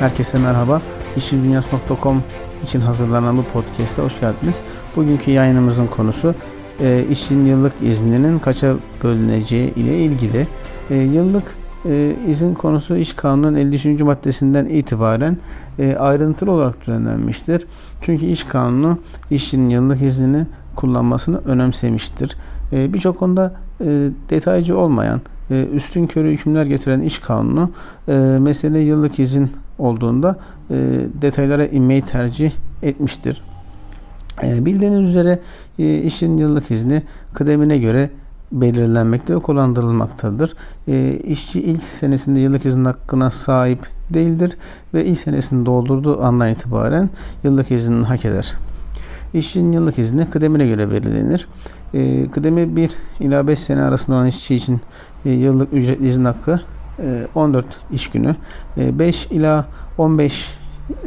Herkese merhaba. İşçidünyası.com için hazırlanan bu podcast'a hoş geldiniz. Bugünkü yayınımızın konusu e, işçinin yıllık izninin kaça bölüneceği ile ilgili. E, yıllık e, izin konusu iş kanunun 53. maddesinden itibaren e, ayrıntılı olarak düzenlenmiştir. Çünkü iş kanunu işçinin yıllık iznini kullanmasını önemsemiştir. E, Birçok konuda e, detaycı olmayan, üstün körü hükümler getiren iş kanunu e, mesele yıllık izin olduğunda e, detaylara inmeyi tercih etmiştir. E, bildiğiniz üzere işin yıllık izni kıdemine göre belirlenmekte ve kullandırılmaktadır. E, işçi ilk senesinde yıllık izin hakkına sahip değildir ve ilk senesini doldurduğu andan itibaren yıllık iznini hak eder. İşçinin yıllık izni kıdemine göre belirlenir. E, kıdemi 1 ila 5 sene arasında olan işçi için e, yıllık ücretli izin hakkı 14 e, iş günü. 5 e, ila 15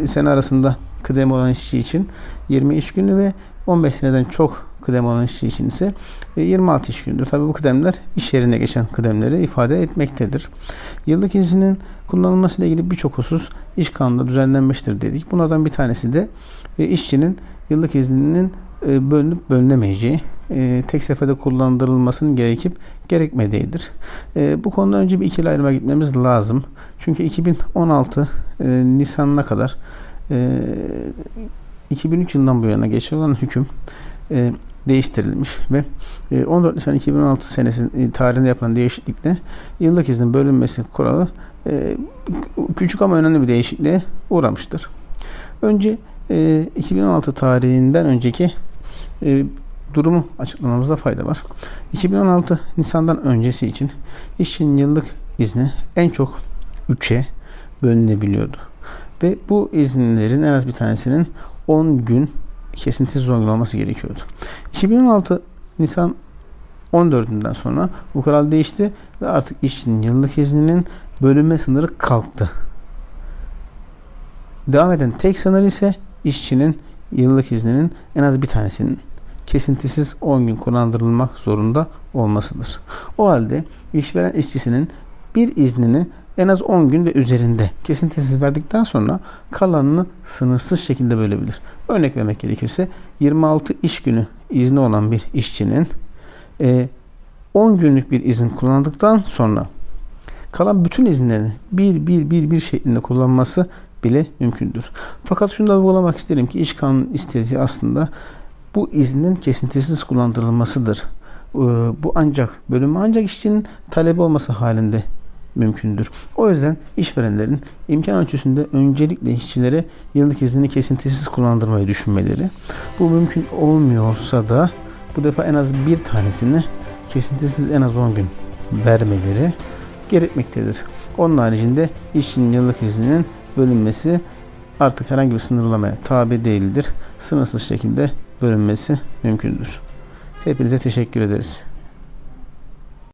sene arasında kıdemi olan işçi için 20 iş günü ve 15 seneden çok kıdem olan işçi için ise 26 iş gündür. Tabi bu kıdemler iş yerinde geçen kıdemleri ifade etmektedir. Yıllık izinin kullanılması ile ilgili birçok husus iş kanununda düzenlenmiştir dedik. Bunlardan bir tanesi de işçinin yıllık izninin bölünüp bölünemeyeceği e, tek seferde kullandırılmasının gerekip gerekmediğidir. E, bu konuda önce bir ikili ayrıma gitmemiz lazım. Çünkü 2016 e, Nisan'ına kadar e, 2003 yılından bu yana geçen olan hüküm e, değiştirilmiş ve 14 e, Nisan 2016 senesi e, tarihinde yapılan değişiklikle yıllık iznin bölünmesi kuralı e, küçük ama önemli bir değişikliğe uğramıştır. Önce 2016 tarihinden önceki durumu açıklamamızda fayda var. 2016 Nisan'dan öncesi için işçinin yıllık izni en çok 3'e bölünebiliyordu. Ve bu izinlerin en az bir tanesinin 10 gün kesintisiz 10 gün olması gerekiyordu. 2016 Nisan 14'ünden sonra bu kural değişti ve artık işçinin yıllık izninin bölünme sınırı kalktı. Devam eden tek sınır ise işçinin yıllık izninin en az bir tanesinin kesintisiz 10 gün kullandırılmak zorunda olmasıdır. O halde işveren işçisinin bir iznini en az 10 gün ve üzerinde kesintisiz verdikten sonra kalanını sınırsız şekilde bölebilir. Örnek vermek gerekirse 26 iş günü izni olan bir işçinin 10 e, günlük bir izin kullandıktan sonra kalan bütün izinlerini bir bir bir bir şeklinde kullanması bile mümkündür. Fakat şunu da vurgulamak isterim ki iş kanunu istediği aslında bu iznin kesintisiz kullandırılmasıdır. Ee, bu ancak bölümü ancak işçinin talebi olması halinde mümkündür. O yüzden işverenlerin imkan ölçüsünde öncelikle işçilere yıllık iznini kesintisiz kullandırmayı düşünmeleri. Bu mümkün olmuyorsa da bu defa en az bir tanesini kesintisiz en az 10 gün vermeleri gerekmektedir. Onun haricinde işçinin yıllık izninin bölünmesi artık herhangi bir sınırlamaya tabi değildir. Sınırsız şekilde bölünmesi mümkündür. Hepinize teşekkür ederiz.